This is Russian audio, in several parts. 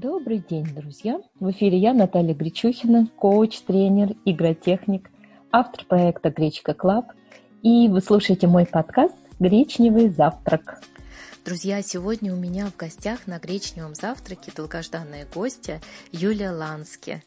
Добрый день, друзья! В эфире я, Наталья Гречухина, коуч, тренер, игротехник, автор проекта «Гречка Club». И вы слушаете мой подкаст «Гречневый завтрак». Друзья, сегодня у меня в гостях на гречневом завтраке долгожданная гостья Юлия Лански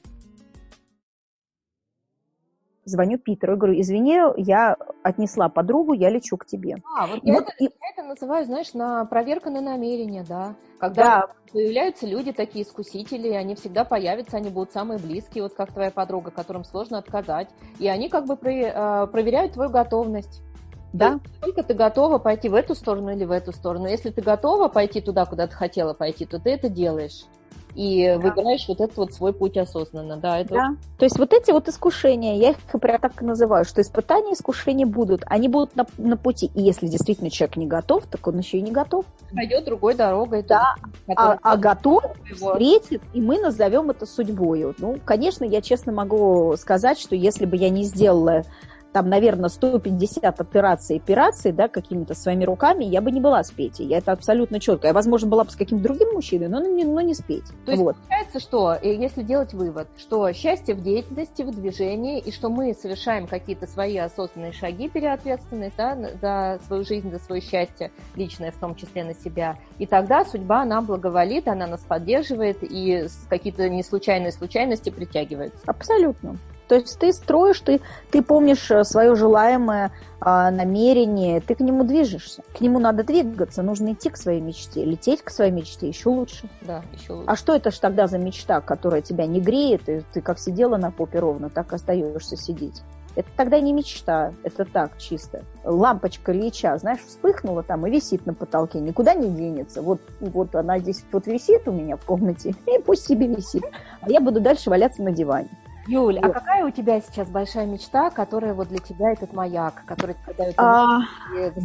звоню Питеру и говорю, извини, я отнесла подругу, я лечу к тебе. А, вот, я, вот это, и... я это называю, знаешь, на проверка на намерение, да. Когда да. появляются люди такие искусители, они всегда появятся, они будут самые близкие, вот как твоя подруга, которым сложно отказать, и они как бы про, проверяют твою готовность. Да. Сколько ты готова пойти в эту сторону или в эту сторону. Если ты готова пойти туда, куда ты хотела пойти, то ты это делаешь и да. выбираешь вот этот вот свой путь осознанно, да. Это... Да. То есть вот эти вот искушения, я их прям так и называю, что испытания, искушения будут, они будут на, на пути. И если действительно человек не готов, так он еще и не готов. Пойдет другой дорогой. Да, а, а готов, его. встретит, и мы назовем это судьбой. Ну, конечно, я честно могу сказать, что если бы я не сделала там, наверное, 150 операций, операций, да, какими-то своими руками, я бы не была с Петей. Я это абсолютно четко. Я, возможно, была бы с каким-то другим мужчиной, но не, но не с Петей. То есть вот. получается, что, э, если делать вывод, что счастье в деятельности, в движении, и что мы совершаем какие-то свои осознанные шаги, переответственность да, за свою жизнь, за свое счастье, личное в том числе на себя, и тогда судьба нам благоволит, она нас поддерживает, и какие-то неслучайные случайности притягиваются. Абсолютно. То есть ты строишь, ты, ты помнишь э, свое желаемое а, намерение, ты к нему движешься. К нему надо двигаться, нужно идти к своей мечте, лететь к своей мечте еще лучше. Да, еще лучше. А что это ж тогда за мечта, которая тебя не греет, и ты как сидела на попе ровно, так остаешься сидеть? Это тогда не мечта, это так чисто. Лампочка Ильича, знаешь, вспыхнула там и висит на потолке, никуда не денется. Вот, вот она здесь вот висит у меня в комнате, и пусть себе висит. А я буду дальше валяться на диване. Юль, а какая у тебя сейчас большая мечта, которая вот для тебя этот маяк, который дает а,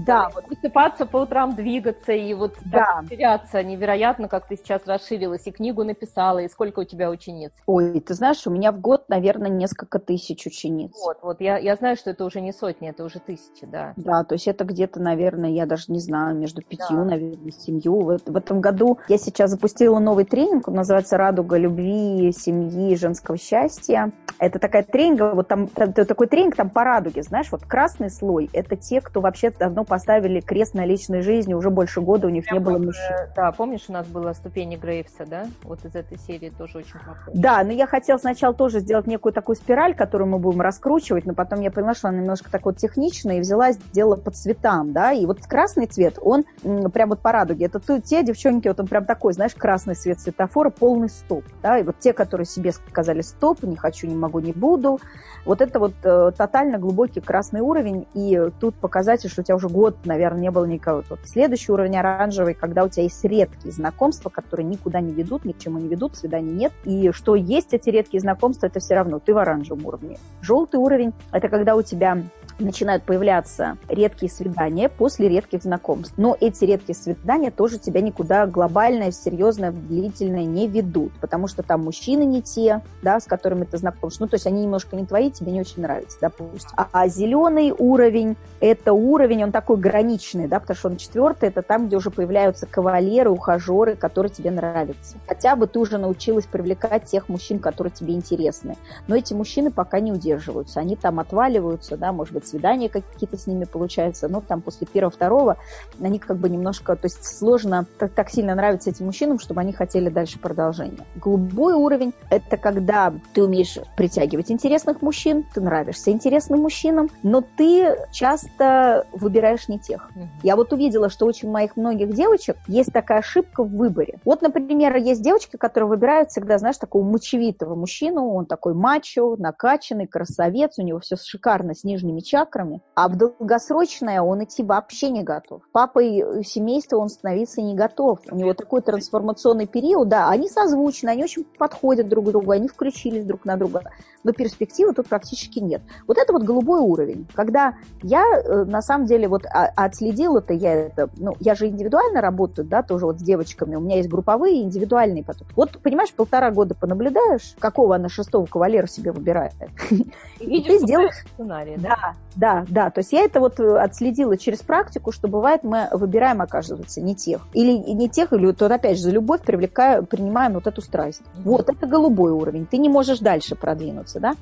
да, вот высыпаться по утрам, двигаться и вот да. теряться невероятно, как ты сейчас расширилась и книгу написала, и сколько у тебя учениц? Ой, ты знаешь, у меня в год, наверное, несколько тысяч учениц. Вот, вот я, я знаю, что это уже не сотни, это уже тысячи, да. Да, то есть это где-то, наверное, я даже не знаю, между пятью, да. наверное, семью. В, в этом году я сейчас запустила новый тренинг, он называется «Радуга любви, семьи, женского счастья». Это такая тренинг, вот там, там такой тренинг там по радуге, знаешь, вот красный слой – это те, кто вообще давно поставили крест на личной жизни, уже больше года у них Прям не было мужчин. Да, помнишь, у нас была ступени Грейвса, да? Вот из этой серии тоже очень похоже. Да, но я хотела сначала тоже сделать некую такую спираль, которую мы будем раскручивать, но потом я поняла, что она немножко так вот техничная, и взяла, сделала по цветам, да, и вот красный цвет, он прям вот по радуге. Это те девчонки, вот он прям такой, знаешь, красный цвет светофора, полный стоп, да, и вот те, которые себе сказали стоп, не хочу хочу, не могу, не буду. Вот это вот э, тотально глубокий красный уровень, и тут показатель, что у тебя уже год, наверное, не было никого. Вот следующий уровень оранжевый, когда у тебя есть редкие знакомства, которые никуда не ведут, ни к чему не ведут, свиданий нет, и что есть эти редкие знакомства, это все равно ты в оранжевом уровне. Желтый уровень – это когда у тебя начинают появляться редкие свидания после редких знакомств. Но эти редкие свидания тоже тебя никуда глобально, серьезно, длительно не ведут, потому что там мужчины не те, да, с которыми ты знакомишься. Ну, то есть они немножко не твои, тебе не очень нравятся, допустим. А, а зеленый уровень – это уровень, он такой граничный, да, потому что он четвертый, это там, где уже появляются кавалеры, ухажеры, которые тебе нравятся. Хотя бы ты уже научилась привлекать тех мужчин, которые тебе интересны. Но эти мужчины пока не удерживаются, они там отваливаются, да, может быть, свидания какие-то с ними получаются, но там после первого-второго они как бы немножко, то есть сложно, так, так сильно нравится этим мужчинам, чтобы они хотели дальше продолжения. Голубой уровень – это когда ты умеешь притягивать интересных мужчин, ты нравишься интересным мужчинам, но ты часто выбираешь не тех. Я вот увидела, что очень моих многих девочек есть такая ошибка в выборе. Вот, например, есть девочки, которые выбирают всегда, знаешь, такого мочевитого мужчину, он такой мачо, накачанный, красавец, у него все шикарно с нижними чакрами, чакрами, а в долгосрочное он идти вообще не готов. Папой семейства он становиться не готов. У него такой трансформационный период, да, они созвучны, они очень подходят друг к другу, они включились друг на друга, но перспективы тут практически нет. Вот это вот голубой уровень, когда я э, на самом деле вот отследила это, я это, ну, я же индивидуально работаю, да, тоже вот с девочками, у меня есть групповые и индивидуальные потом. Вот, понимаешь, полтора года понаблюдаешь, какого она шестого кавалера себе выбирает. И ты сделаешь сценарий, да? Да, да, то есть я это вот э, отследила через практику, что бывает мы выбираем, оказывается, не тех. Или не тех, или вот опять же за любовь привлекаю, принимаем вот эту страсть. Вот, это голубой уровень, ты не можешь дальше продвинуться, да.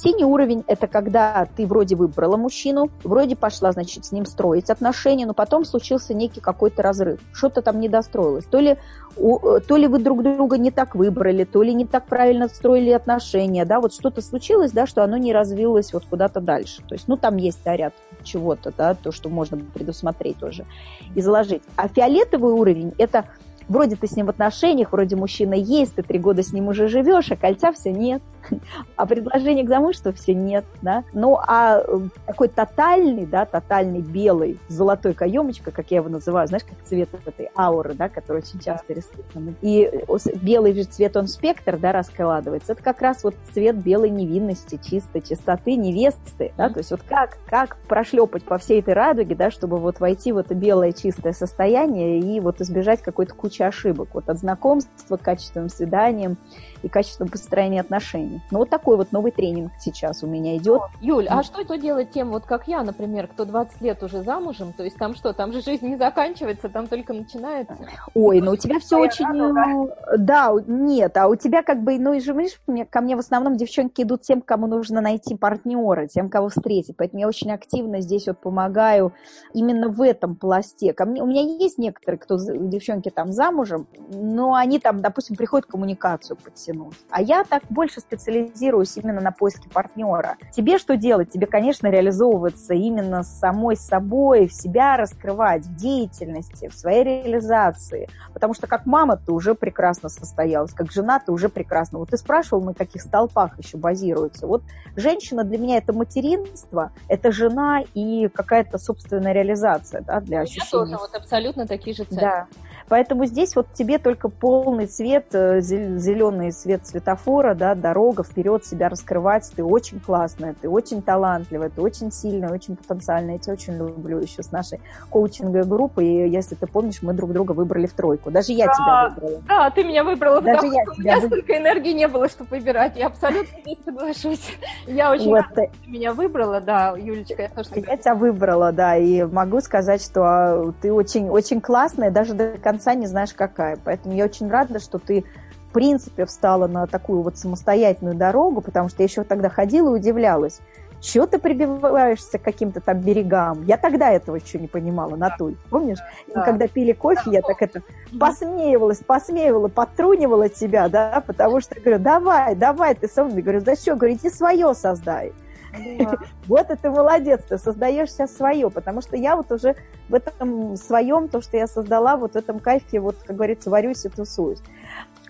Синий уровень – это когда ты вроде выбрала мужчину, вроде пошла, значит, с ним строить отношения, но потом случился некий какой-то разрыв. Что-то там не достроилось. То ли, у, то ли вы друг друга не так выбрали, то ли не так правильно строили отношения, да, вот что-то случилось, да, что оно не развилось вот куда-то дальше. То есть, ну, там есть да, ряд чего-то, да, то, что можно предусмотреть тоже и заложить. А фиолетовый уровень – это вроде ты с ним в отношениях, вроде мужчина есть, ты три года с ним уже живешь, а кольца все нет а предложений к замужеству все нет, да. Ну, а э, такой тотальный, да, тотальный белый золотой каемочкой, как я его называю, знаешь, как цвет этой ауры, да, который очень часто рисуется. И э, белый же цвет, он спектр, да, раскладывается. Это как раз вот цвет белой невинности, чистой чистоты невесты, да, то есть вот как, как прошлепать по всей этой радуге, да, чтобы вот войти в это белое чистое состояние и вот избежать какой-то кучи ошибок, вот от знакомства к качественным свиданиям, и качественном построении отношений. Ну, вот такой вот новый тренинг сейчас у меня идет. Юль, а что, что делать тем, вот как я, например, кто 20 лет уже замужем, то есть там что, там же жизнь не заканчивается, там только начинается? Ой, ну у тебя все очень... Рано, да? да, нет, а у тебя как бы, ну и же, видишь, ко мне в основном девчонки идут тем, кому нужно найти партнера, тем, кого встретить, поэтому я очень активно здесь вот помогаю именно в этом пласте. Ко мне, у меня есть некоторые, кто девчонки там замужем, но они там, допустим, приходят коммуникацию подтянуть. А я так больше специализируюсь именно на поиске партнера. Тебе что делать? Тебе, конечно, реализовываться именно самой собой, в себя раскрывать, в деятельности, в своей реализации. Потому что как мама ты уже прекрасно состоялась, как жена ты уже прекрасно. Вот ты спрашивал, на каких столпах еще базируется. Вот женщина для меня это материнство, это жена и какая-то собственная реализация да, для ощущения. Я тоже вот абсолютно такие же цели. Да. Поэтому здесь вот тебе только полный цвет, э, зеленый свет светофора, да, дорога, вперед себя раскрывать. Ты очень классная, ты очень талантливая, ты очень сильная, очень потенциальная. Я тебя очень люблю еще с нашей коучинговой группой. И если ты помнишь, мы друг друга выбрали в тройку. Даже я да, тебя выбрала. Да, ты меня выбрала, Даже потому я что у меня выбрала. столько энергии не было, чтобы выбирать. Я абсолютно не соглашусь. Я очень вот. рада, что ты меня выбрала, да, Юлечка. Я, тоже я тебя выбрала, да, и могу сказать, что а, ты очень, очень классная, даже до конца конца не знаешь какая. Поэтому я очень рада, что ты в принципе встала на такую вот самостоятельную дорогу, потому что я еще тогда ходила и удивлялась. Чего ты прибиваешься к каким-то там берегам? Я тогда этого еще не понимала, на той. Помнишь? Да. И когда пили кофе, да. я так это посмеивалась, посмеивала, потрунивала тебя, да, потому что говорю, давай, давай, ты со мной. Говорю, да что, говорю, иди свое создай. Вот это молодец, ты создаешь сейчас свое, потому что я вот уже в этом своем, то, что я создала, вот в этом кайфе, вот, как говорится, варюсь и тусуюсь.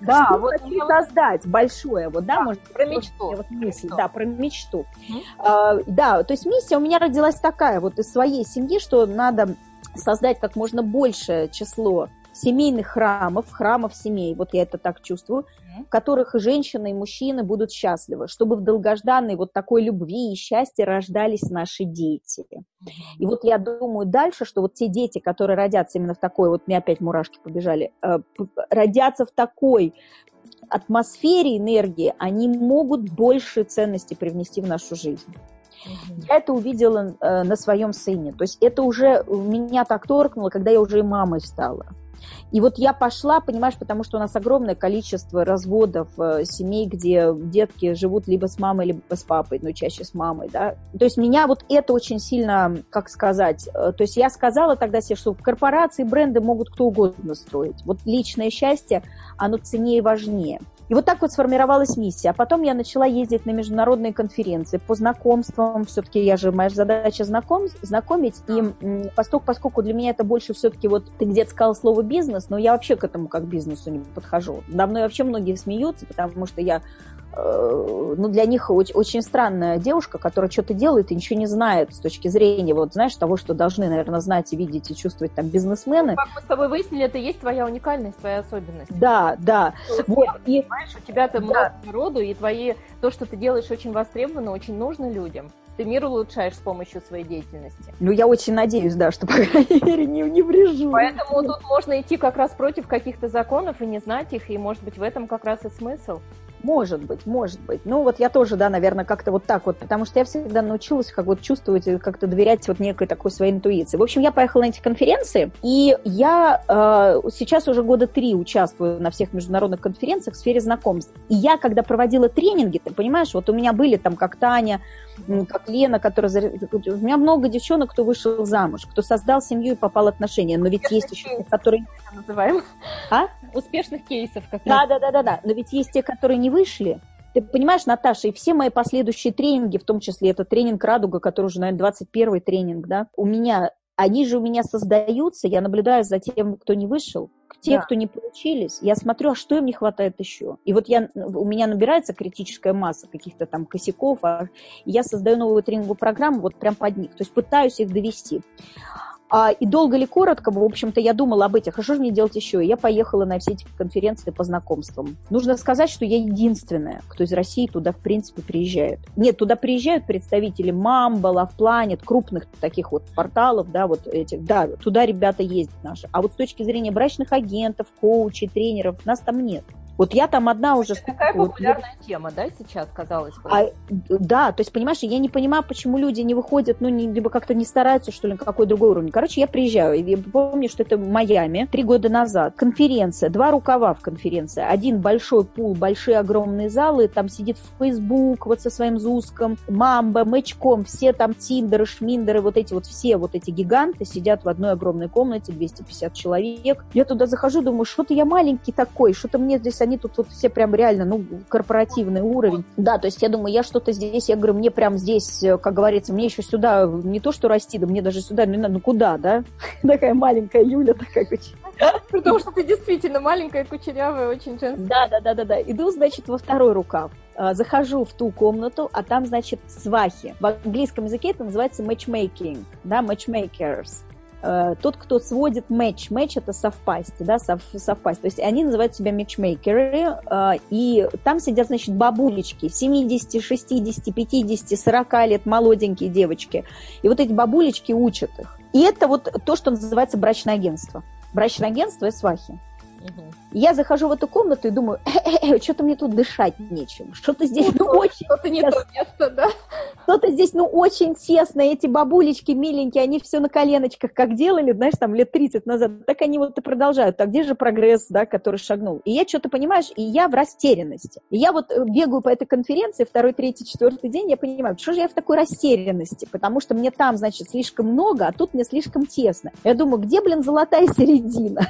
Да, что вот хочу создать большое, вот, да, да может про мечту. Вот мысль, да, про мечту. Mm-hmm. А, да, то есть миссия у меня родилась такая вот из своей семьи, что надо создать как можно большее число семейных храмов, храмов семей, вот я это так чувствую, в которых и женщины, и мужчины будут счастливы, чтобы в долгожданной вот такой любви и счастье рождались наши дети. И вот я думаю дальше, что вот те дети, которые родятся именно в такой, вот мне опять мурашки побежали, э, родятся в такой атмосфере энергии, они могут больше ценности привнести в нашу жизнь. Я это увидела э, на своем сыне. То есть это уже меня так торкнуло, когда я уже и мамой стала. И вот я пошла, понимаешь, потому что у нас огромное количество разводов э, семей, где детки живут либо с мамой, либо с папой, но чаще с мамой, да. То есть меня вот это очень сильно, как сказать, э, то есть я сказала тогда себе, что корпорации бренды могут кто угодно строить. Вот личное счастье, оно ценнее и важнее. И вот так вот сформировалась миссия. А потом я начала ездить на международные конференции по знакомствам. Все-таки я же, моя задача знаком, знакомить. И поскольку, поскольку для меня это больше все-таки вот ты где-то сказал слово бизнес, но я вообще к этому как бизнесу не подхожу. Мной вообще многие смеются, потому что я ну, для них очень, странная девушка, которая что-то делает и ничего не знает с точки зрения, вот, знаешь, того, что должны, наверное, знать и видеть и чувствовать там бизнесмены. Ну, как мы с тобой выяснили, это есть твоя уникальность, твоя особенность. Да, да. Вот, и... Понимаешь, у тебя-то да. много народу, и твои, то, что ты делаешь, очень востребовано, очень нужно людям ты мир улучшаешь с помощью своей деятельности. Ну, я очень надеюсь, да, что, по крайней мере, не, не врежу. Поэтому тут можно идти как раз против каких-то законов и не знать их, и, может быть, в этом как раз и смысл. Может быть, может быть. Ну, вот я тоже, да, наверное, как-то вот так вот, потому что я всегда научилась как вот чувствовать и как-то доверять вот некой такой своей интуиции. В общем, я поехала на эти конференции, и я э, сейчас уже года три участвую на всех международных конференциях в сфере знакомств. И я, когда проводила тренинги, ты понимаешь, вот у меня были там как Таня, как Лена, которая... У меня много девчонок, кто вышел замуж, кто создал семью и попал в отношения, но ведь есть еще, которые... Называем. А? Успешных кейсов. Как да, да, да, да, да. Но ведь есть те, которые не вышли. Ты понимаешь, Наташа, и все мои последующие тренинги, в том числе это тренинг «Радуга», который уже, наверное, 21 тренинг, да, у меня, они же у меня создаются, я наблюдаю за тем, кто не вышел, те, да. кто не получились, я смотрю, а что им не хватает еще. И вот я, у меня набирается критическая масса каких-то там косяков, а я создаю новую тренинговую программу вот прям под них, то есть пытаюсь их довести. А, и долго ли коротко, в общем-то, я думала об этих, а что же мне делать еще? я поехала на все эти конференции по знакомствам. Нужно сказать, что я единственная, кто из России туда, в принципе, приезжает. Нет, туда приезжают представители Mamba, Love Planet, крупных таких вот порталов, да, вот этих, да, туда ребята ездят наши. А вот с точки зрения брачных агентов, коучей, тренеров, нас там нет. Вот я там одна уже... Это такая популярная вот, тема, да, сейчас, казалось бы? А, да, то есть, понимаешь, я не понимаю, почему люди не выходят, ну, не, либо как-то не стараются, что ли, на какой другой уровень. Короче, я приезжаю, я помню, что это в Майами, три года назад. Конференция, два рукава в конференции. Один большой пул, большие огромные залы, там сидит Facebook вот со своим Зуском, Мамба, Мэчком, все там Тиндеры, Шминдеры, вот эти вот все вот эти гиганты сидят в одной огромной комнате, 250 человек. Я туда захожу, думаю, что-то я маленький такой, что-то мне здесь они тут вот все прям реально, ну, корпоративный уровень. Да, то есть я думаю, я что-то здесь, я говорю, мне прям здесь, э, как говорится, мне еще сюда не то, что расти, да мне даже сюда, ну, ну куда, да? Такая маленькая Юля, такая Потому что ты действительно маленькая, кучерявая, очень женская. Да, да, да, да, да. Иду, значит, во второй рукав. А, захожу в ту комнату, а там, значит, свахи. В английском языке это называется matchmaking, да, matchmakers. Э, тот, кто сводит матч. Матч это совпасть, да, сов, совпасть. То есть они называют себя матчмейкеры, э, и там сидят, значит, бабулечки 70, 60, 50, 40 лет, молоденькие девочки. И вот эти бабулечки учат их. И это вот то, что называется брачное агентство. Брачное агентство и свахи. Угу. Я захожу в эту комнату и думаю, э -э -э, что-то мне тут дышать нечем. Что-то здесь, ну, ну очень... Что-то не то место, да? Что-то здесь, ну, очень тесно. Эти бабулечки миленькие, они все на коленочках, как делали, знаешь, там лет 30 назад. Так они вот и продолжают. А где же прогресс, да, который шагнул? И я что-то, понимаешь, и я в растерянности. И я вот э, бегаю по этой конференции второй, третий, четвертый день, я понимаю, что же я в такой растерянности? Потому что мне там, значит, слишком много, а тут мне слишком тесно. Я думаю, где, блин, золотая середина?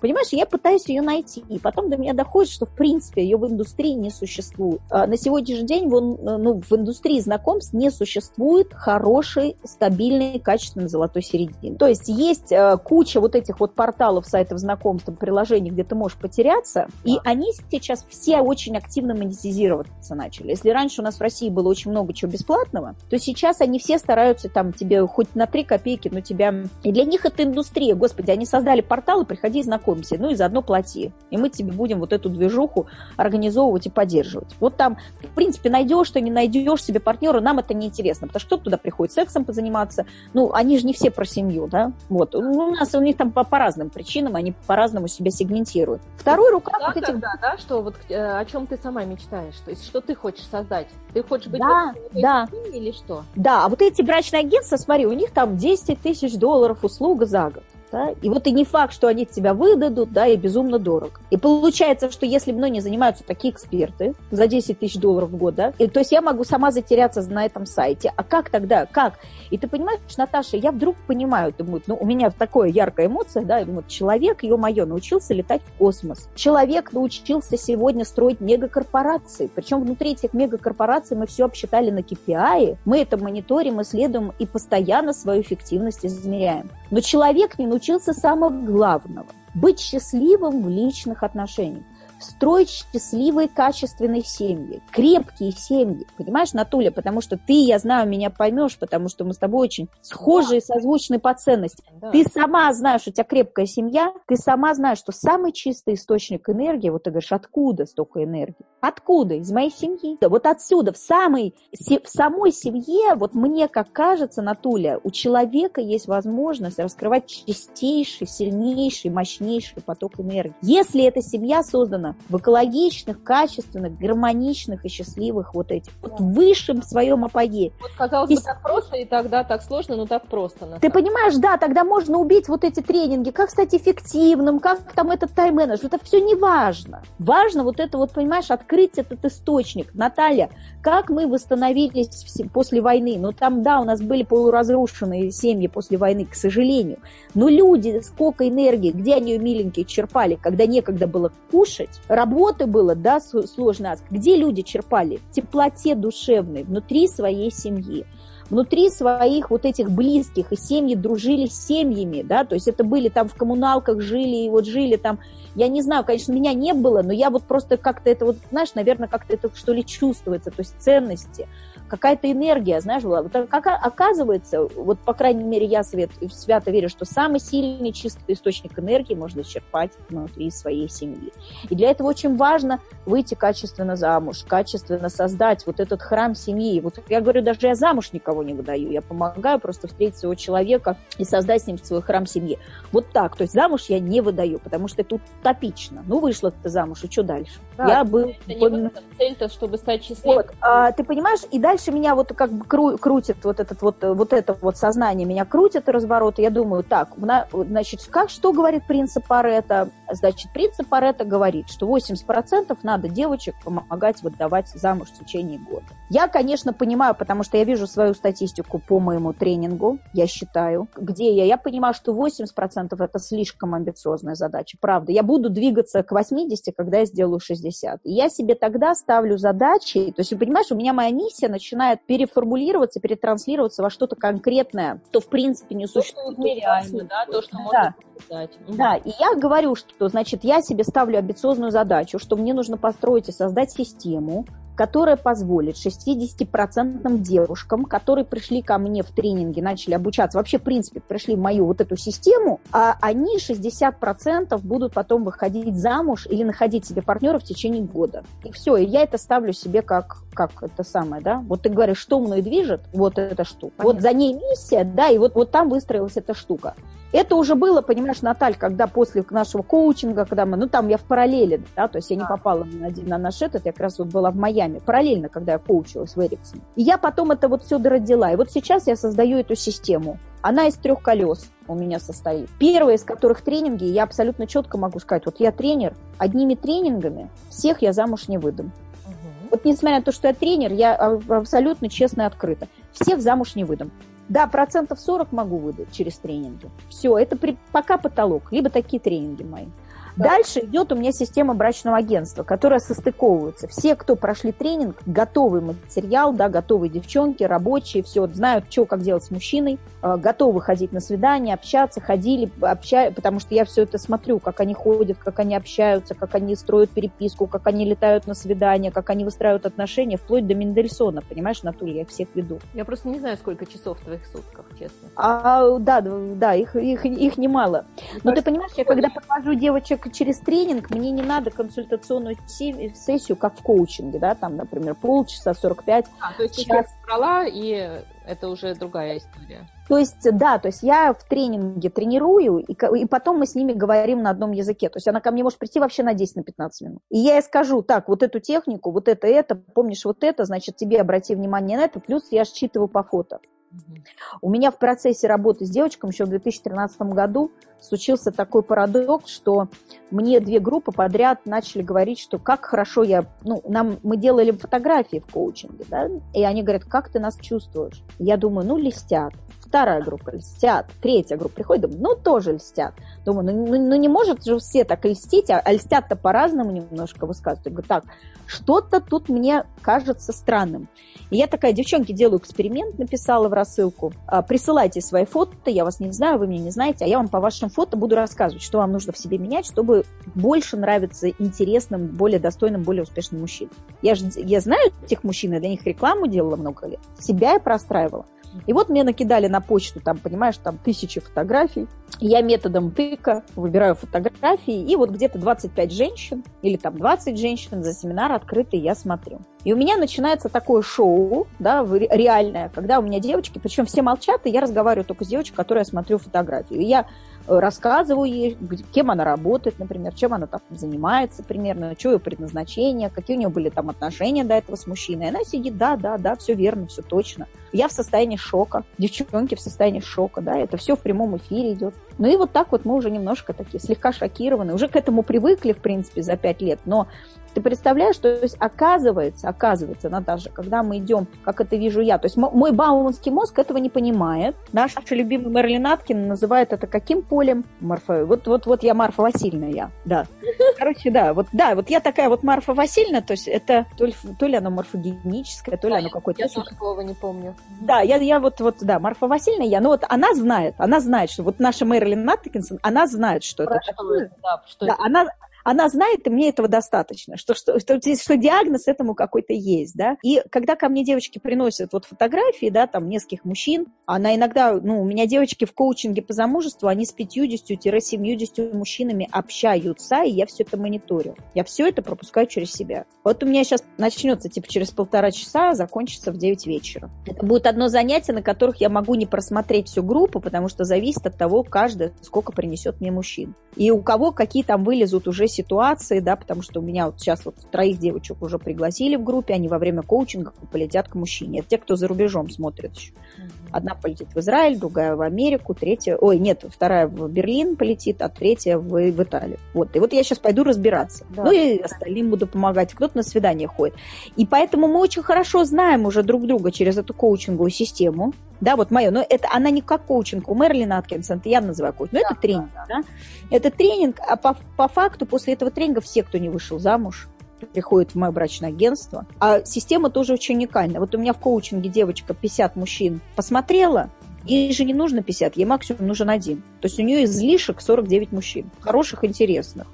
Понимаешь, я пытаюсь ее найти найти. И потом до меня доходит, что в принципе ее в индустрии не существует. А на сегодняшний день вон, ну, в индустрии знакомств не существует хорошей, стабильной, качественной золотой середины. То есть есть э, куча вот этих вот порталов, сайтов знакомств, приложений, где ты можешь потеряться, и они сейчас все очень активно монетизироваться начали. Если раньше у нас в России было очень много чего бесплатного, то сейчас они все стараются там тебе хоть на 3 копейки, но тебя... И для них это индустрия, господи, они создали порталы, приходи и знакомься, ну и заодно плати и мы тебе будем вот эту движуху организовывать и поддерживать. Вот там, в принципе, найдешь ты, не найдешь себе партнера, нам это не интересно, потому что кто туда приходит сексом позаниматься, ну, они же не все про семью, да, вот, ну, у нас у них там по, по разным причинам, они по-разному себя сегментируют. Второй рукав да, вот этих... Да, да, что вот э, о чем ты сама мечтаешь, то есть что ты хочешь создать? Ты хочешь быть да, да. или что? Да, а вот эти брачные агентства, смотри, у них там 10 тысяч долларов услуга за год. Да? И вот и не факт, что они тебя выдадут, да, и безумно дорого. И получается, что если мной не занимаются такие эксперты за 10 тысяч долларов в год, да, и, то есть я могу сама затеряться на этом сайте. А как тогда? Как? И ты понимаешь, Наташа, я вдруг понимаю, думаю, ну, у меня такое яркая эмоция, да, думаю, человек, ё-моё, научился летать в космос. Человек научился сегодня строить мегакорпорации. Причем внутри этих мегакорпораций мы все обсчитали на KPI, мы это мониторим, исследуем и постоянно свою эффективность измеряем. Но человек не научился самого главного – быть счастливым в личных отношениях строить счастливые, качественные семьи, крепкие семьи. Понимаешь, Натуля, потому что ты, я знаю, меня поймешь, потому что мы с тобой очень схожие, да. созвучны по ценностям. Да. Ты сама знаешь, у тебя крепкая семья, ты сама знаешь, что самый чистый источник энергии, вот ты говоришь, откуда столько энергии? Откуда? Из моей семьи. Да, вот отсюда, в, самой, в самой семье, вот мне как кажется, Натуля, у человека есть возможность раскрывать чистейший, сильнейший, мощнейший поток энергии. Если эта семья создана в экологичных, качественных, гармоничных и счастливых вот этих, вот высшем своем апогее. Вот казалось и... бы так просто, и тогда так сложно, но так просто. Ты понимаешь, да, тогда можно убить вот эти тренинги, как стать эффективным, как там этот тайм-менеджмент, это все не важно. Важно вот это вот, понимаешь, открыть этот источник. Наталья, как мы восстановились после войны? Ну там, да, у нас были полуразрушенные семьи после войны, к сожалению. Но люди, сколько энергии, где они ее миленькие черпали, когда некогда было кушать, работы было, да, сложно. Где люди черпали? Теплоте душевной, внутри своей семьи внутри своих вот этих близких, и семьи дружили с семьями, да, то есть это были там в коммуналках жили, и вот жили там, я не знаю, конечно, меня не было, но я вот просто как-то это вот, знаешь, наверное, как-то это что ли чувствуется, то есть ценности, какая-то энергия, знаешь, была. Вот как оказывается, вот по крайней мере я свет, свято верю, что самый сильный чистый источник энергии можно черпать внутри своей семьи. И для этого очень важно выйти качественно замуж, качественно создать вот этот храм семьи. Вот я говорю, даже я замуж никого не выдаю, я помогаю просто встретить своего человека и создать с ним свой храм семьи. Вот так, то есть замуж я не выдаю, потому что это утопично. Ну, вышла ты замуж, и что дальше? Да, я был... Цель-то, чтобы стать счастливым. Вот, а, ты понимаешь, и дальше меня вот как бы кру- крутит вот этот вот, вот это вот сознание, меня крутит разворот, и я думаю, так, значит, как, что говорит принцип Паретта? Значит, принцип Паретта говорит, что 80% надо девочек помогать выдавать замуж в течение года. Я, конечно, понимаю, потому что я вижу свою статистику по моему тренингу, я считаю, где я, я понимаю, что 80% это слишком амбициозная задача, правда. Я буду двигаться к 80, когда я сделаю 60. И я себе тогда ставлю задачи, то есть, понимаешь, у меня моя миссия начинает переформулироваться, перетранслироваться во что-то конкретное, то в принципе не существует. То, что да, то, что можно да. Да, и я говорю, что, значит, я себе ставлю амбициозную задачу, что мне нужно построить и создать систему, которая позволит 60% девушкам, которые пришли ко мне в тренинге, начали обучаться, вообще, в принципе, пришли в мою вот эту систему, а они 60% будут потом выходить замуж или находить себе партнера в течение года. И все, и я это ставлю себе как, как это самое, да, вот ты говоришь, что мной движет, вот эта штука. Понятно. Вот за ней миссия, да, и вот, вот там выстроилась эта штука. Это уже было, понимаешь, Наталь, когда после нашего коучинга, когда мы, ну там я в параллели, да, то есть я не попала на, на наш этот, я как раз вот была в Майами, параллельно, когда я коучилась в Эриксоне. И я потом это вот все дородила. И вот сейчас я создаю эту систему. Она из трех колес у меня состоит. Первое из которых тренинги, я абсолютно четко могу сказать, вот я тренер, одними тренингами всех я замуж не выдам. Вот несмотря на то, что я тренер, я абсолютно честно и открыта. Всех замуж не выдам. Да, процентов 40 могу выдать через тренинги. Все, это при, пока потолок, либо такие тренинги мои. Дальше идет у меня система брачного агентства, которая состыковывается. Все, кто прошли тренинг, готовый материал, да, готовые девчонки, рабочие, все, знают, что, как делать с мужчиной, э, готовы ходить на свидания, общаться, ходили, общаются, потому что я все это смотрю, как они ходят, как они общаются, как они строят переписку, как они летают на свидания, как они выстраивают отношения, вплоть до Мендельсона, понимаешь, Наталья, я всех веду. Я просто не знаю, сколько часов в твоих сутках, честно. А, да, да, их, их, их немало. Но ты понимаешь, я когда провожу девочек через тренинг мне не надо консультационную сессию, как в коучинге, да, там, например, полчаса, 45. А, то есть час. ты брала, и это уже другая история. То есть, да, то есть я в тренинге тренирую, и, и потом мы с ними говорим на одном языке. То есть она ко мне может прийти вообще на 10-15 на минут. И я ей скажу, так, вот эту технику, вот это, это, помнишь вот это, значит, тебе обрати внимание на это, плюс я считываю по фото. У меня в процессе работы с девочками еще в 2013 году случился такой парадокс, что мне две группы подряд начали говорить, что как хорошо я... Ну, нам, мы делали фотографии в коучинге, да, и они говорят, как ты нас чувствуешь? Я думаю, ну, листят. Вторая группа льстят, третья группа приходит, думаю, ну, тоже льстят. Думаю, ну, ну, ну не может же все так льстить, а, а льстят-то по-разному немножко высказывают. Я говорю, так, что-то тут мне кажется странным. И я такая, девчонки, делаю эксперимент, написала в рассылку. «А, присылайте свои фото, я вас не знаю, вы меня не знаете, а я вам по вашим фото буду рассказывать, что вам нужно в себе менять, чтобы больше нравиться интересным, более достойным, более успешным мужчинам. Я же я знаю этих мужчин, я для них рекламу делала много лет. Себя я простраивала. И вот мне накидали на почту, там, понимаешь, там тысячи фотографий. Я методом тыка выбираю фотографии, и вот где-то 25 женщин или там 20 женщин за семинар открытый я смотрю. И у меня начинается такое шоу, да, реальное, когда у меня девочки, причем все молчат, и я разговариваю только с девочкой, которой я смотрю фотографию. И я рассказываю ей, кем она работает, например, чем она там занимается примерно, что ее предназначение, какие у нее были там отношения до этого с мужчиной. И она сидит, да, да, да, все верно, все точно. Я в состоянии шока, девчонки в состоянии шока, да, это все в прямом эфире идет. Ну и вот так вот мы уже немножко такие слегка шокированы, уже к этому привыкли, в принципе, за пять лет, но ты представляешь, то есть оказывается, оказывается, Наташа, когда мы идем, как это вижу я, то есть мой бауманский мозг этого не понимает. Наш любимый Мерлин Аткин называет это каким полем? Марфа. Вот, вот, вот я Марфа Васильевна, я, да. Короче, да, вот, да, вот я такая вот Марфа Васильевна, то есть это то ли, то ли оно морфогеническое, то ли да, оно какое-то... Я тоже слова не помню. Да, я, я вот, вот, да, Марфа Васильевна, я, ну вот она знает, она знает, что вот наша Мэрилин Аткинсон, она знает, что Про это такое. Да, что да, это? она, она знает, и мне этого достаточно, что, что, что, что диагноз этому какой-то есть, да. И когда ко мне девочки приносят вот фотографии, да, там, нескольких мужчин, она иногда, ну, у меня девочки в коучинге по замужеству, они с 50-70 мужчинами общаются, и я все это мониторю. Я все это пропускаю через себя. Вот у меня сейчас начнется, типа, через полтора часа, закончится в 9 вечера. Это будет одно занятие, на которых я могу не просмотреть всю группу, потому что зависит от того, каждый, сколько принесет мне мужчин. И у кого какие там вылезут уже да, потому что у меня вот сейчас вот троих девочек уже пригласили в группе, они во время коучинга полетят к мужчине. Это те, кто за рубежом смотрит еще. Одна полетит в Израиль, другая в Америку, третья... Ой, нет, вторая в Берлин полетит, а третья в, в Италию. Вот. И вот я сейчас пойду разбираться. Да. Ну и остальным буду помогать. Кто-то на свидание ходит. И поэтому мы очень хорошо знаем уже друг друга через эту коучинговую систему. Да, вот мое. Но это она не как коучинг. У Мерлина Аткинсон, это я называю коучинг. Но да, это тренинг. Да, да. Это тренинг, а по, по факту после этого тренинга все, кто не вышел замуж, приходит в мое брачное агентство. А система тоже очень уникальна. Вот у меня в коучинге девочка 50 мужчин посмотрела, ей же не нужно 50, ей максимум нужен один. То есть у нее излишек 49 мужчин, хороших, интересных.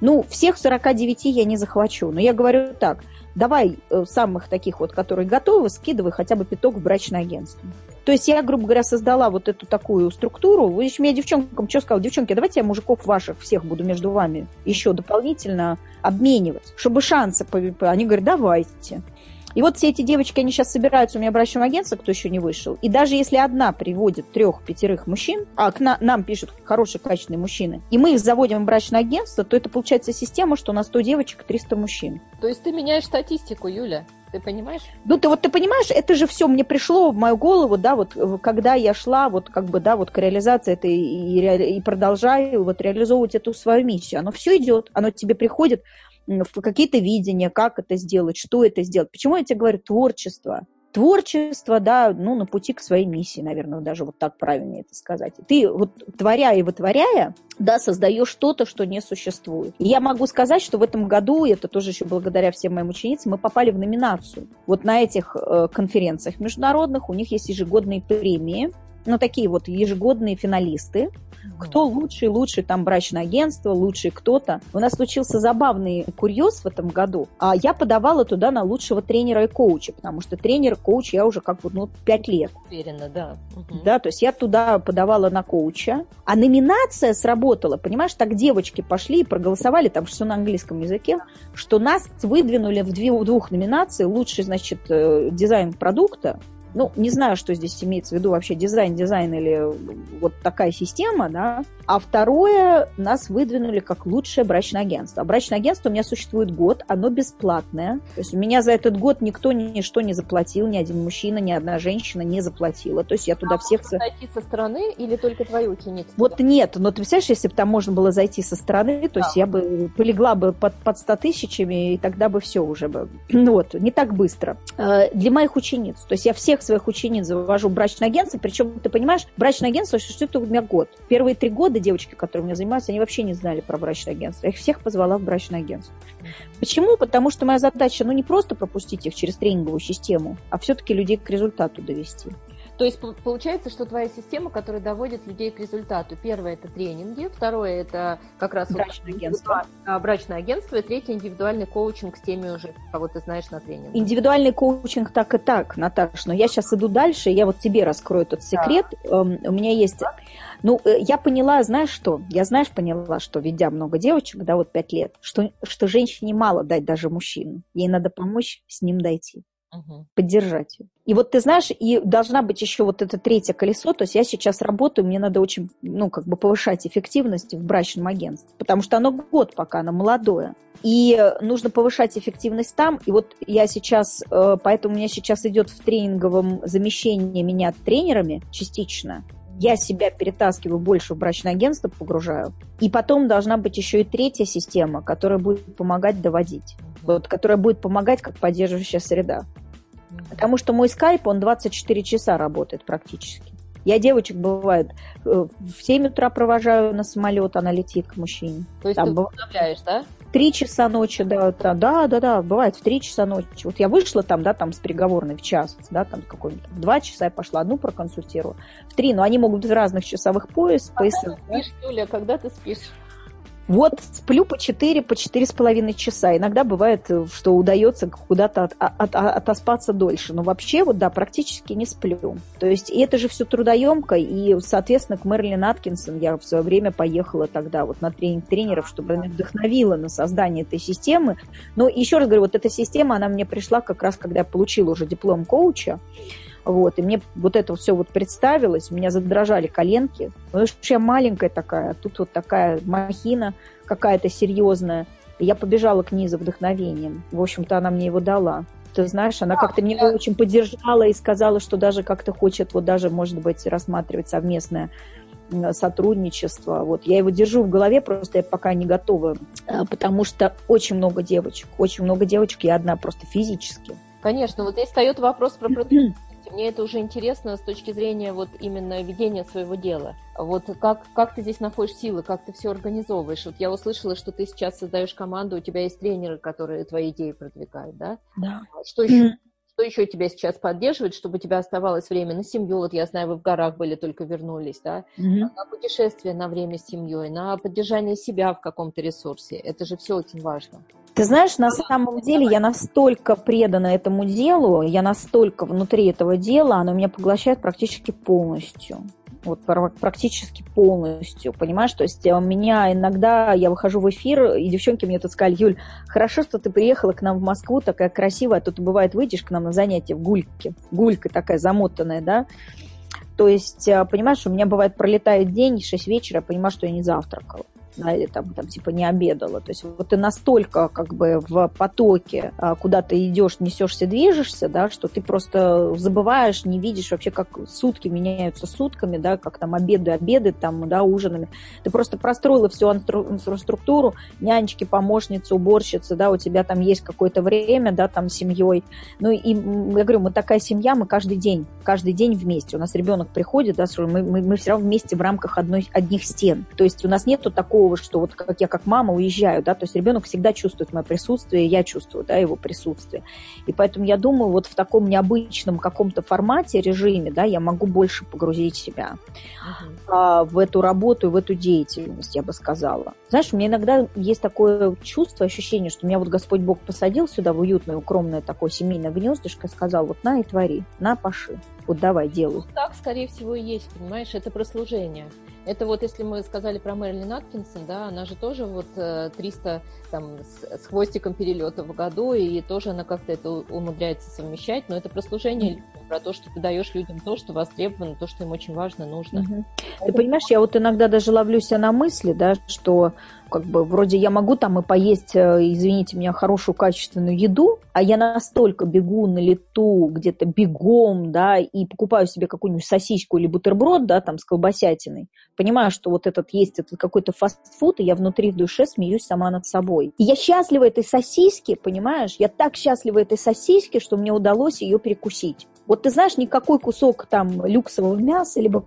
Ну, всех 49 я не захвачу, но я говорю так, давай э, самых таких вот, которые готовы, скидывай хотя бы пяток в брачное агентство. То есть я, грубо говоря, создала вот эту такую структуру. В общем, я девчонкам что сказала? Девчонки, давайте я мужиков ваших всех буду между вами еще дополнительно обменивать, чтобы шансы... Они говорят, давайте. И вот все эти девочки, они сейчас собираются у меня в брачном агентстве, кто еще не вышел. И даже если одна приводит трех-пятерых мужчин, а к на, нам пишут хорошие, качественные мужчины, и мы их заводим в брачное агентство, то это получается система, что на 100 девочек 300 мужчин. То есть ты меняешь статистику, Юля? Ты понимаешь? Ну, ты вот ты понимаешь, это же все мне пришло в мою голову, да, вот когда я шла, вот как бы, да, вот к реализации этой и, и продолжаю вот реализовывать эту свою миссию. Оно все идет, оно тебе приходит в какие-то видения, как это сделать, что это сделать. Почему я тебе говорю творчество? Творчество, да, ну, на пути к своей миссии, наверное, даже вот так правильно это сказать. Ты вот творя и вытворяя, да, создаешь что-то, что не существует. И я могу сказать, что в этом году, это тоже еще благодаря всем моим ученицам, мы попали в номинацию. Вот на этих э, конференциях международных у них есть ежегодные премии, ну, такие вот ежегодные финалисты. Кто лучший, лучший там брачное агентство, лучший кто-то. У нас случился забавный курьез в этом году. А я подавала туда на лучшего тренера и коуча, потому что тренер, коуч я уже как бы, ну, пять лет. Уверена, да. Угу. Да, то есть я туда подавала на коуча. А номинация сработала, понимаешь, так девочки пошли и проголосовали, там все на английском языке, что нас выдвинули в двух номинациях. Лучший, значит, э, дизайн продукта ну, не знаю, что здесь имеется в виду вообще дизайн, дизайн или вот такая система, да. А второе, нас выдвинули как лучшее брачное агентство. А брачное агентство у меня существует год, оно бесплатное. То есть у меня за этот год никто ничто не заплатил, ни один мужчина, ни одна женщина не заплатила. То есть я туда а всех... зайти со стороны или только твои ученицы? Вот нет, но ты представляешь, если бы там можно было зайти со стороны, то да. есть я бы полегла бы под, под 100 тысячами, и тогда бы все уже бы... Ну вот, не так быстро. Э, для моих учениц. То есть я всех своих учениц завожу в брачное агентство, причем, ты понимаешь, брачное агентство существует у меня год. Первые три года девочки, которые у меня занимаются, они вообще не знали про брачное агентство. Я их всех позвала в брачное агентство. Почему? Потому что моя задача, ну, не просто пропустить их через тренинговую систему, а все-таки людей к результату довести. То есть получается, что твоя система, которая доводит людей к результату. Первое – это тренинги, второе – это как раз брачное вот, агентство. брачное агентство, и третье – индивидуальный коучинг с теми уже, кого ты знаешь на тренинге. Индивидуальный коучинг так и так, Наташа, но я сейчас иду дальше, я вот тебе раскрою этот секрет. Да. Эм, у меня есть... Ну, э, я поняла, знаешь что? Я, знаешь, поняла, что, ведя много девочек, да, вот пять лет, что, что женщине мало дать даже мужчину. Ей надо помочь с ним дойти угу. поддержать. И вот ты знаешь, и должна быть еще вот это третье колесо, то есть я сейчас работаю, мне надо очень, ну, как бы повышать эффективность в брачном агентстве, потому что оно год пока, оно молодое. И нужно повышать эффективность там. И вот я сейчас, э, поэтому у меня сейчас идет в тренинговом замещении меня тренерами частично. Я себя перетаскиваю больше в брачное агентство, погружаю. И потом должна быть еще и третья система, которая будет помогать доводить вот, которая будет помогать как поддерживающая среда. Потому что мой скайп, он 24 часа работает практически. Я девочек, бывает, э, в 7 утра провожаю на самолет, она летит к мужчине. То есть Там, ты вдохновляешь, да? Три часа ночи, да, да, да, да, да, бывает в три часа ночи. Вот я вышла там, да, там с переговорной в час, да, там какой-нибудь, в два часа я пошла, одну проконсультирую, в три, но они могут быть в разных часовых пояс, когда поясах. Ты спишь, да? Юля, когда ты спишь? Вот сплю по 4, по четыре с половиной часа. Иногда бывает, что удается куда-то от, от, от, отоспаться дольше. Но вообще, вот да, практически не сплю. То есть и это же все трудоемко. И, соответственно, к Мэрилин Аткинсон я в свое время поехала тогда вот на тренинг тренеров, чтобы она вдохновила на создание этой системы. Но еще раз говорю, вот эта система, она мне пришла как раз, когда я получила уже диплом коуча. Вот, и мне вот это все вот представилось, у меня задрожали коленки. Потому что я маленькая такая, а тут вот такая махина какая-то серьезная. И я побежала к ней за вдохновением. В общем-то, она мне его дала. Ты знаешь, она как-то меня очень поддержала и сказала, что даже как-то хочет, вот даже, может быть, рассматривать совместное сотрудничество. Вот я его держу в голове, просто я пока не готова, а, потому что очень много девочек, очень много девочек, я одна просто физически. Конечно, вот здесь встает вопрос про мне это уже интересно с точки зрения вот именно ведения своего дела. Вот как, как ты здесь находишь силы, как ты все организовываешь? Вот я услышала, что ты сейчас создаешь команду, у тебя есть тренеры, которые твои идеи продвигают, да? Да. Что еще, что еще тебя сейчас поддерживает, чтобы у тебя оставалось время на семью? Вот я знаю, вы в горах были, только вернулись, да? Mm-hmm. На путешествие на время с семьей, на поддержание себя в каком-то ресурсе. Это же все очень важно. Ты знаешь, на самом деле я настолько предана этому делу, я настолько внутри этого дела, оно меня поглощает практически полностью. Вот практически полностью, понимаешь? То есть у меня иногда, я выхожу в эфир, и девчонки мне тут сказали, Юль, хорошо, что ты приехала к нам в Москву, такая красивая, а тут бывает выйдешь к нам на занятие в гульке, гулька такая замотанная, да? То есть, а, понимаешь, у меня бывает пролетает день, 6 вечера, я понимаю, что я не завтракала да, или там, там типа не обедала. То есть вот ты настолько как бы в потоке, а, куда ты идешь, несешься, движешься, да, что ты просто забываешь, не видишь вообще, как сутки меняются сутками, да, как там обеды, обеды, там, да, ужинами. Ты просто простроила всю инфраструктуру, нянечки, помощницы, уборщицы, да, у тебя там есть какое-то время, да, там, семьей. Ну, и я говорю, мы такая семья, мы каждый день, каждый день вместе. У нас ребенок приходит, да, мы, мы, мы все равно вместе в рамках одной, одних стен. То есть у нас нету такого такого, что вот как я как мама уезжаю, да, то есть ребенок всегда чувствует мое присутствие, я чувствую, да, его присутствие. И поэтому я думаю, вот в таком необычном каком-то формате, режиме, да, я могу больше погрузить себя uh-huh. а, в эту работу, в эту деятельность, я бы сказала. Знаешь, у меня иногда есть такое чувство, ощущение, что меня вот Господь Бог посадил сюда в уютное, укромное такое семейное гнездышко и сказал, вот на и твори, на паши, вот давай, делай. Ну, так, скорее всего, и есть, понимаешь, это про служение. Это вот, если мы сказали про Мэрилин Аткинсон, да, она же тоже вот 300 э, там с, с хвостиком перелета в году, и тоже она как-то это умудряется совмещать, но это про служение людям, про то, что ты даешь людям то, что востребовано, то, что им очень важно, нужно. Угу. Ты понимаешь, я вот иногда даже ловлю себя на мысли, да, что как бы вроде я могу там и поесть, э, извините меня, хорошую качественную еду, а я настолько бегу на лету, где-то бегом, да, и покупаю себе какую-нибудь сосиску или бутерброд, да, там с колбасятиной, понимаю, что вот этот есть этот какой-то фастфуд, и я внутри в душе смеюсь сама над собой. И я счастлива этой сосиске, понимаешь, я так счастлива этой сосиске, что мне удалось ее перекусить. Вот ты знаешь, никакой кусок там люксового мяса, либо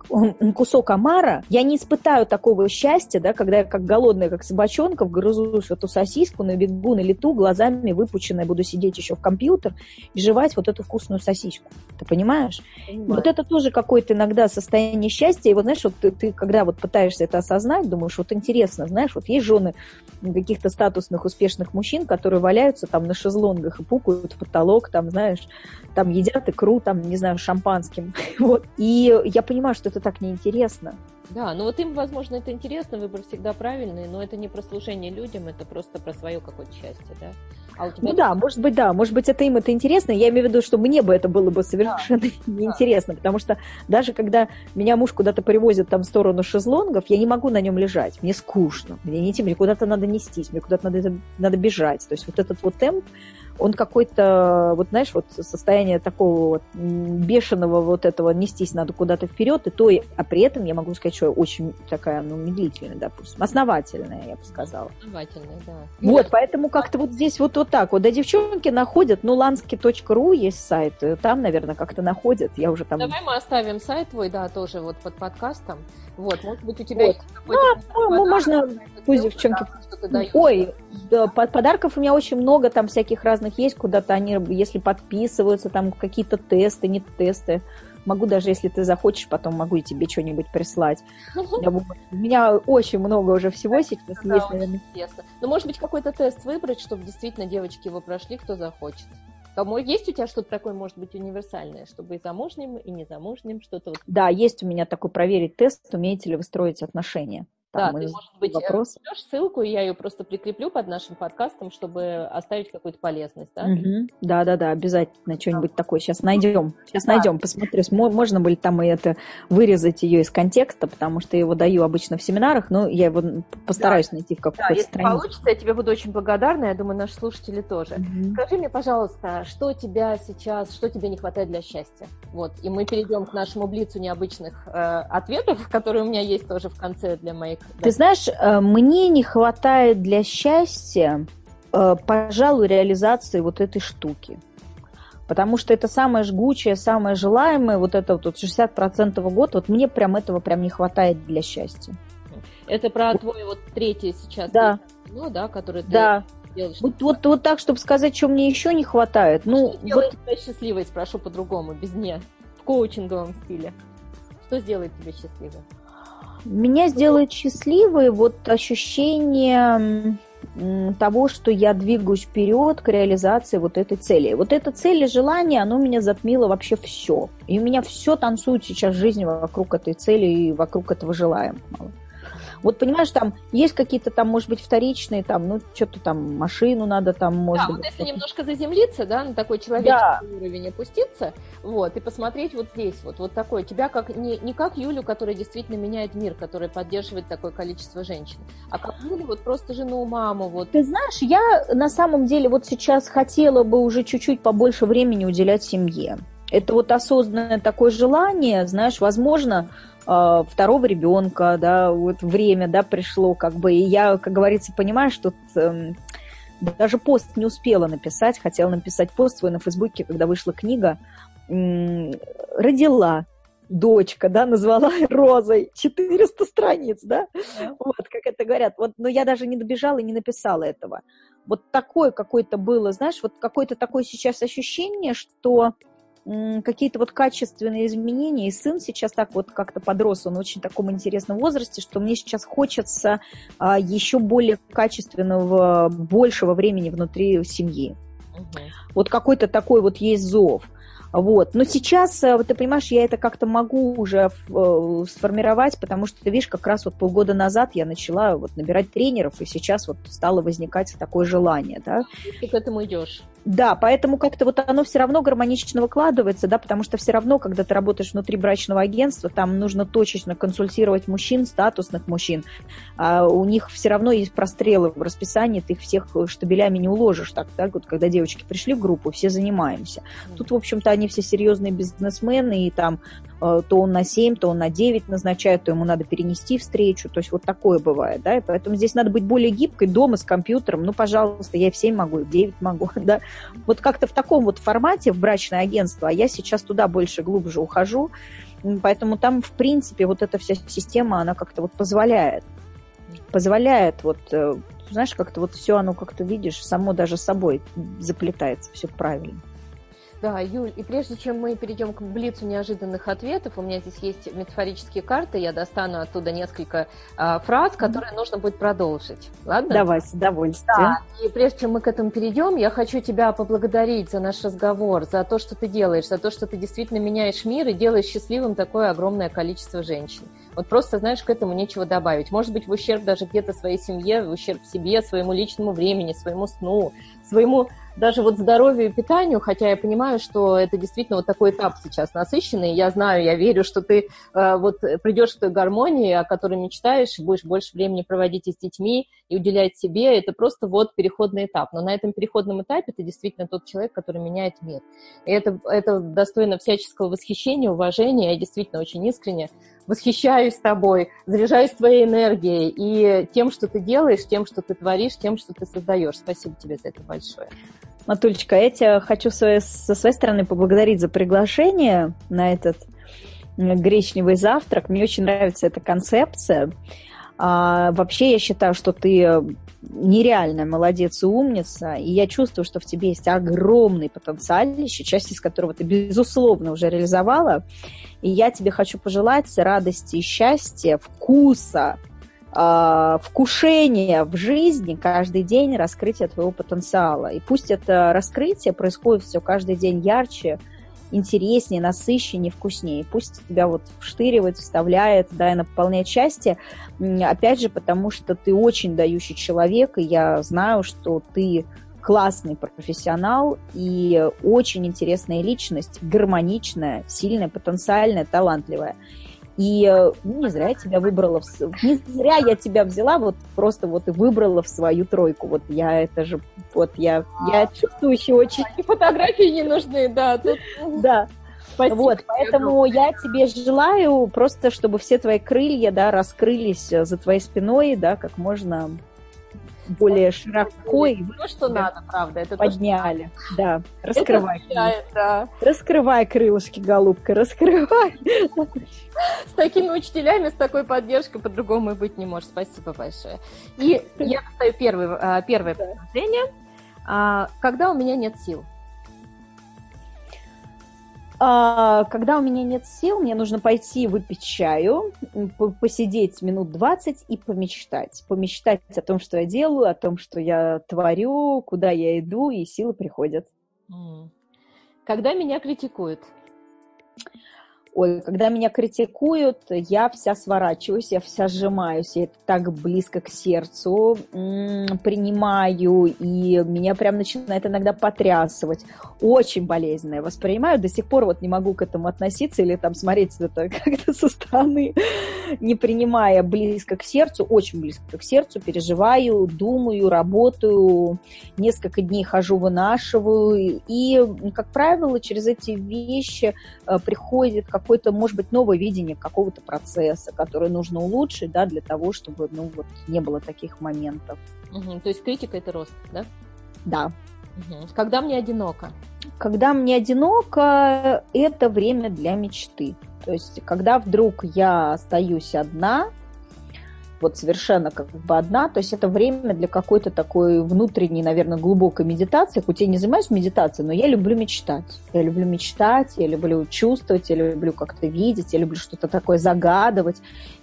кусок омара, я не испытаю такого счастья, да, когда я как голодная, как собачонка, вгрызу эту сосиску, на бегу на лету, глазами выпученная, буду сидеть еще в компьютер и жевать вот эту вкусную сосиску. Ты понимаешь? Понимаю. Вот это тоже какое-то иногда состояние счастья. И вот знаешь, вот ты, ты когда вот пытаешься это осознать, думаешь, вот интересно, знаешь, вот есть жены каких-то статусных, успешных мужчин, которые валяются там на шезлонгах и пукают в потолок, там, знаешь, там едят икру, там, не знаю, шампанским. Вот. И я понимаю, что это так неинтересно. Да, ну вот им, возможно, это интересно, выбор всегда правильный, но это не про служение людям, это просто про свое какое-то счастье, да? А тебя ну да, может быть, да, может быть, это им это интересно. Я имею в виду, что мне бы это было бы совершенно да, неинтересно, да. потому что даже когда меня муж куда-то привозит там в сторону шезлонгов, я не могу на нем лежать, мне скучно, мне не идти, мне куда-то надо нестись, мне куда-то надо, надо бежать. То есть вот этот вот темп, он какой-то, вот знаешь, вот состояние такого вот бешеного вот этого нестись надо куда-то вперед, и то, а при этом я могу сказать, что очень такая, ну, медлительная, допустим, основательная, я бы сказала. Основательная, да. Вот, поэтому как-то вот здесь вот, вот так вот. Да, девчонки находят, ну, lansky.ru есть сайт, там, наверное, как-то находят, я уже там... Давай мы оставим сайт твой, да, тоже вот под подкастом, вот, может быть, у тебя вот. есть какой-то... Ну, ну можно, пусть девчонки... Да, Ой, да, подарков у меня очень много, там всяких разных есть, куда-то они, если подписываются, там какие-то тесты, не тесты. Могу даже, если ты захочешь, потом могу и тебе что-нибудь прислать. У меня очень много уже всего сейчас да, есть, наверное. Интересно. Ну, может быть, какой-то тест выбрать, чтобы действительно девочки его прошли, кто захочет. Кому есть у тебя что-то такое, может быть, универсальное, чтобы и замужним, и незамужним что-то? Вот... Да, есть у меня такой проверить тест, умеете ли вы строить отношения. Там да, ты, может быть, вопрос. ссылку, и я ее просто прикреплю под нашим подкастом, чтобы оставить какую-то полезность, да? Угу. Да, да, да, обязательно что-нибудь да. такое. Сейчас найдем. Сейчас да. найдем, посмотрю. Можно будет там и это вырезать ее из контекста, потому что я его даю обычно в семинарах, но я его постараюсь да. найти в какой-то да, если странице. получится, я тебе буду очень благодарна, я думаю, наши слушатели тоже. Угу. Скажи мне, пожалуйста, что тебя сейчас, что тебе не хватает для счастья? Вот, и мы перейдем к нашему блицу необычных э, ответов, которые у меня есть тоже в конце для моих ты знаешь, э, мне не хватает для счастья, э, пожалуй, реализации вот этой штуки. Потому что это самое жгучее, самое желаемое, вот это вот 60% в год, вот мне прям этого прям не хватает для счастья. Это про твой вот третий сейчас, да. ну да, который ты да. делаешь. Вот, вот, вот так, чтобы сказать, что мне еще не хватает. Ну, что вот... тебя счастливой, спрошу по-другому, без «не», в коучинговом стиле. Что сделает тебя счастливой? Меня сделает счастливой вот ощущение того, что я двигаюсь вперед к реализации вот этой цели. Вот эта цель и желание, оно меня затмило вообще все. И у меня все танцует сейчас в жизни вокруг этой цели и вокруг этого желаемого. Вот понимаешь, там есть какие-то там, может быть, вторичные, там, ну, что-то там, машину надо там, может да, быть. вот если немножко заземлиться, да, на такой человеческий да. уровень опуститься, вот, и посмотреть вот здесь, вот, вот такое, тебя как, не, не как Юлю, которая действительно меняет мир, которая поддерживает такое количество женщин, а как Юлю, вот просто жену, маму, вот. Ты знаешь, я на самом деле вот сейчас хотела бы уже чуть-чуть побольше времени уделять семье. Это вот осознанное такое желание, знаешь, возможно, второго ребенка, да, вот время, да, пришло, как бы, и я, как говорится, понимаю, что э, даже пост не успела написать, хотела написать пост свой на Фейсбуке, когда вышла книга, э, родила дочка, да, назвала Розой, 400 страниц, да, вот, как это говорят, вот, но я даже не добежала и не написала этого. Вот такое какое-то было, знаешь, вот какое-то такое сейчас ощущение, что какие-то вот качественные изменения. И сын сейчас так вот как-то подрос, он в очень таком интересном возрасте, что мне сейчас хочется а, еще более качественного, большего времени внутри семьи. Угу. Вот какой-то такой вот есть зов. Вот. Но сейчас, э, вот ты понимаешь, я это как-то могу уже э, сформировать, потому что, ты видишь, как раз вот полгода назад я начала вот набирать тренеров, и сейчас вот стало возникать такое желание, да. Ты к этому идешь. Да, поэтому как-то вот оно все равно гармонично выкладывается, да, потому что все равно, когда ты работаешь внутри брачного агентства, там нужно точечно консультировать мужчин, статусных мужчин. А у них все равно есть прострелы в расписании, ты их всех штабелями не уложишь так, да, вот когда девочки пришли в группу, все занимаемся. Тут, в общем-то, они все серьезные бизнесмены, и там э, то он на 7, то он на 9 назначает, то ему надо перенести встречу. То есть вот такое бывает, да, и поэтому здесь надо быть более гибкой дома с компьютером. Ну, пожалуйста, я и в 7 могу, и в 9 могу, да. Вот как-то в таком вот формате в брачное агентство, а я сейчас туда больше, глубже ухожу, поэтому там, в принципе, вот эта вся система, она как-то вот позволяет позволяет вот э, знаешь, как-то вот все оно как-то видишь, само даже собой заплетается, все правильно. Да, Юль, и прежде чем мы перейдем к блицу неожиданных ответов, у меня здесь есть метафорические карты, я достану оттуда несколько а, фраз, которые mm-hmm. нужно будет продолжить. Ладно? Давай, с удовольствием. Да, и прежде чем мы к этому перейдем, я хочу тебя поблагодарить за наш разговор, за то, что ты делаешь, за то, что ты действительно меняешь мир и делаешь счастливым такое огромное количество женщин. Вот просто, знаешь, к этому нечего добавить. Может быть, в ущерб даже где-то своей семье, в ущерб себе, своему личному времени, своему сну, своему даже вот здоровью и питанию, хотя я понимаю, что это действительно вот такой этап сейчас насыщенный. Я знаю, я верю, что ты э, вот придешь к той гармонии, о которой мечтаешь, будешь больше времени проводить и с детьми, и уделять себе. Это просто вот переходный этап. Но на этом переходном этапе ты действительно тот человек, который меняет мир. И это, это достойно всяческого восхищения, уважения. Я действительно очень искренне восхищаюсь тобой, заряжаюсь твоей энергией и тем, что ты делаешь, тем, что ты творишь, тем, что ты создаешь. Спасибо тебе за это большое. Матулечка, я тебя хочу со своей стороны поблагодарить за приглашение на этот гречневый завтрак. Мне очень нравится эта концепция. А, вообще, я считаю, что ты нереальная молодец и умница, и я чувствую, что в тебе есть огромный потенциал, еще часть из которого ты, безусловно, уже реализовала. И я тебе хочу пожелать радости и счастья, вкуса, э, вкушения в жизни каждый день раскрытия твоего потенциала. И пусть это раскрытие происходит все каждый день ярче, интереснее, насыщеннее, вкуснее. Пусть тебя вот вштыривает, вставляет, да, и наполняет счастье. Опять же, потому что ты очень дающий человек, и я знаю, что ты классный профессионал и очень интересная личность, гармоничная, сильная, потенциальная, талантливая. И э, ну, не зря я тебя выбрала, в... не зря я тебя взяла, вот просто вот и выбрала в свою тройку. Вот я это же, вот я, я чувствующий очень. И фотографии не нужны, да. Тут... Да. Спасибо вот, поэтому я тебе желаю просто, чтобы все твои крылья, да, раскрылись э, за твоей спиной, да, как можно более широко и то, что надо, правда, это подняли. То, что... Да, раскрывай. Это да. Раскрывай крылышки, голубка, раскрывай. С такими учителями, с такой поддержкой по-другому и быть не может. Спасибо большое. И я первый, а, первое предложение. А, когда у меня нет сил? А, когда у меня нет сил, мне нужно пойти выпить чаю, посидеть минут 20 и помечтать. Помечтать о том, что я делаю, о том, что я творю, куда я иду, и силы приходят. Когда меня критикуют? Ой, когда меня критикуют, я вся сворачиваюсь, я вся сжимаюсь, я это так близко к сердцу принимаю, и меня прям начинает иногда потрясывать. Очень болезненно я воспринимаю, до сих пор вот не могу к этому относиться или там смотреть это как-то со стороны, не принимая близко к сердцу, очень близко к сердцу, переживаю, думаю, работаю, несколько дней хожу, вынашиваю, и, как правило, через эти вещи э, приходит как какое-то, может быть, новое видение какого-то процесса, который нужно улучшить, да, для того, чтобы, ну, вот, не было таких моментов. Угу, то есть критика – это рост, да? Да. Угу. Когда мне одиноко? Когда мне одиноко, это время для мечты. То есть, когда вдруг я остаюсь одна, вот совершенно как бы одна, то есть это время для какой-то такой внутренней, наверное, глубокой медитации, хоть я не занимаюсь медитацией, но я люблю мечтать. Я люблю мечтать, я люблю чувствовать, я люблю как-то видеть, я люблю что-то такое загадывать.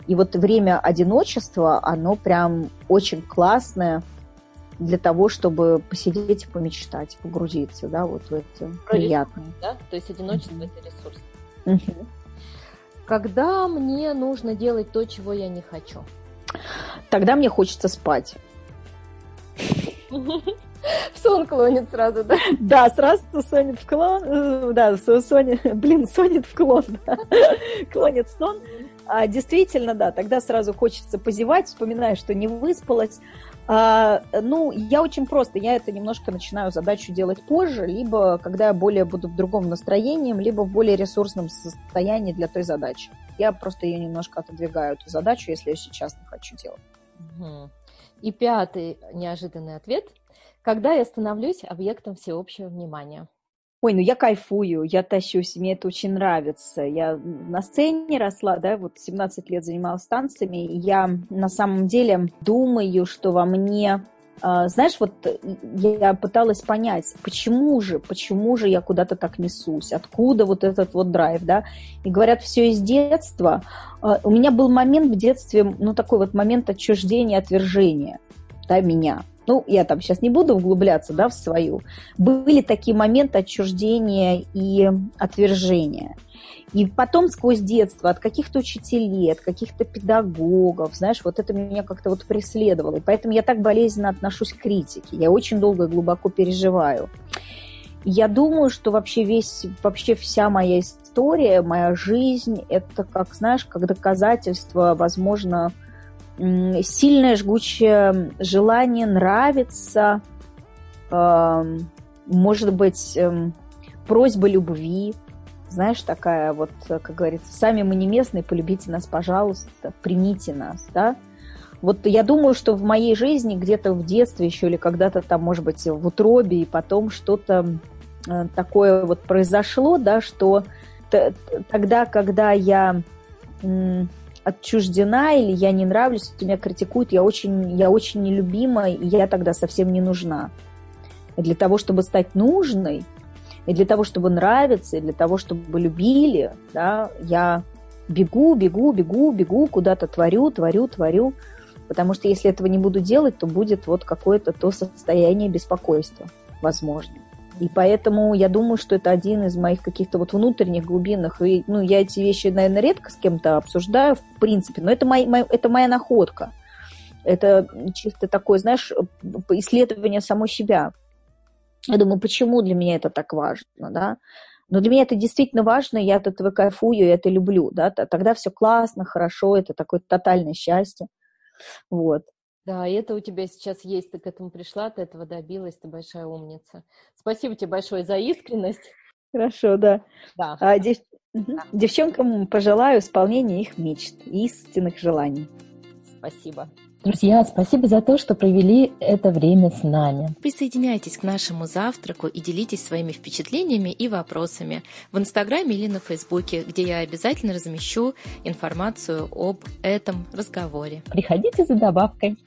И вот время одиночества, оно прям очень классное для того, чтобы посидеть и помечтать, погрузиться, да, вот в это приятное. Да? То есть одиночество mm-hmm. это ресурс. Mm-hmm. Когда мне нужно делать то, чего я не хочу? Тогда мне хочется спать. В сон клонит сразу, да? Да, сразу сонит в клон. Э, да, Соня, блин, сонит в клон. Да. Клонит сон. А, действительно, да, тогда сразу хочется позевать, вспоминая, что не выспалась. А, ну, я очень просто, я это немножко начинаю задачу делать позже, либо когда я более буду в другом настроении, либо в более ресурсном состоянии для той задачи. Я просто ее немножко отодвигаю, эту задачу, если я сейчас не хочу делать. Угу. И пятый неожиданный ответ. Когда я становлюсь объектом всеобщего внимания? Ой, ну я кайфую, я тащусь, мне это очень нравится. Я на сцене росла, да, вот 17 лет занималась танцами, и я на самом деле думаю, что во мне знаешь, вот я пыталась понять, почему же, почему же я куда-то так несусь, откуда вот этот вот драйв, да, и говорят, все из детства. А, у меня был момент в детстве, ну, такой вот момент отчуждения, отвержения, да, меня ну, я там сейчас не буду углубляться, да, в свою, были такие моменты отчуждения и отвержения. И потом сквозь детство от каких-то учителей, от каких-то педагогов, знаешь, вот это меня как-то вот преследовало. И поэтому я так болезненно отношусь к критике. Я очень долго и глубоко переживаю. Я думаю, что вообще весь, вообще вся моя история, моя жизнь, это как, знаешь, как доказательство, возможно, сильное жгучее желание нравиться, может быть, эм, просьба любви, знаешь, такая вот, как говорится, сами мы не местные, полюбите нас, пожалуйста, примите нас, да. Вот я думаю, что в моей жизни где-то в детстве еще или когда-то там, может быть, в утробе и потом что-то э, такое вот произошло, да, что тогда, когда я отчуждена или я не нравлюсь, меня критикуют, я очень, я очень нелюбима, и я тогда совсем не нужна. И для того, чтобы стать нужной, и для того, чтобы нравиться, и для того, чтобы любили, да, я бегу, бегу, бегу, бегу, куда-то творю, творю, творю. Потому что если этого не буду делать, то будет вот какое-то то состояние беспокойства, возможно. И поэтому я думаю, что это один из моих каких-то вот внутренних глубинных. И, ну, я эти вещи, наверное, редко с кем-то обсуждаю, в принципе, но это, мой, мой, это моя находка. Это чисто такое, знаешь, исследование самой себя. Я думаю, почему для меня это так важно, да? Но для меня это действительно важно, я от этого кайфую, я это люблю, да? Тогда все классно, хорошо, это такое тотальное счастье. Вот. Да, и это у тебя сейчас есть, ты к этому пришла, ты этого добилась, ты большая умница. Спасибо тебе большое за искренность. Хорошо, да. да. А, дев... да. Девчонкам пожелаю исполнения их мечт и истинных желаний. Спасибо. Друзья, спасибо за то, что провели это время с нами. Присоединяйтесь к нашему завтраку и делитесь своими впечатлениями и вопросами в Инстаграме или на Фейсбуке, где я обязательно размещу информацию об этом разговоре. Приходите за добавкой.